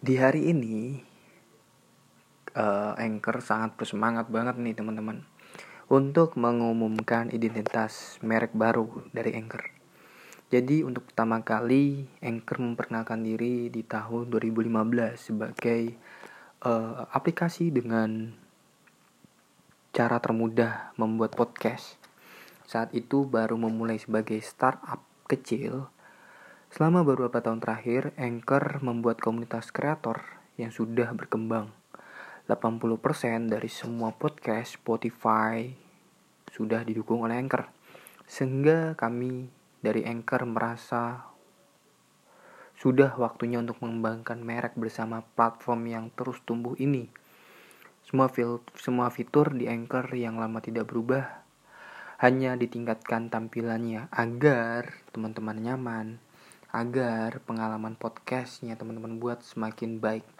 Di hari ini, uh, Anchor sangat bersemangat banget nih teman-teman untuk mengumumkan identitas merek baru dari Anchor. Jadi untuk pertama kali Anchor memperkenalkan diri di tahun 2015 sebagai uh, aplikasi dengan cara termudah membuat podcast. Saat itu baru memulai sebagai startup kecil. Selama beberapa tahun terakhir, Anchor membuat komunitas kreator yang sudah berkembang. 80% dari semua podcast Spotify sudah didukung oleh Anchor. Sehingga kami dari Anchor merasa sudah waktunya untuk mengembangkan merek bersama platform yang terus tumbuh ini. Semua, fil semua fitur di Anchor yang lama tidak berubah hanya ditingkatkan tampilannya agar teman-teman nyaman, agar pengalaman podcastnya teman-teman buat semakin baik.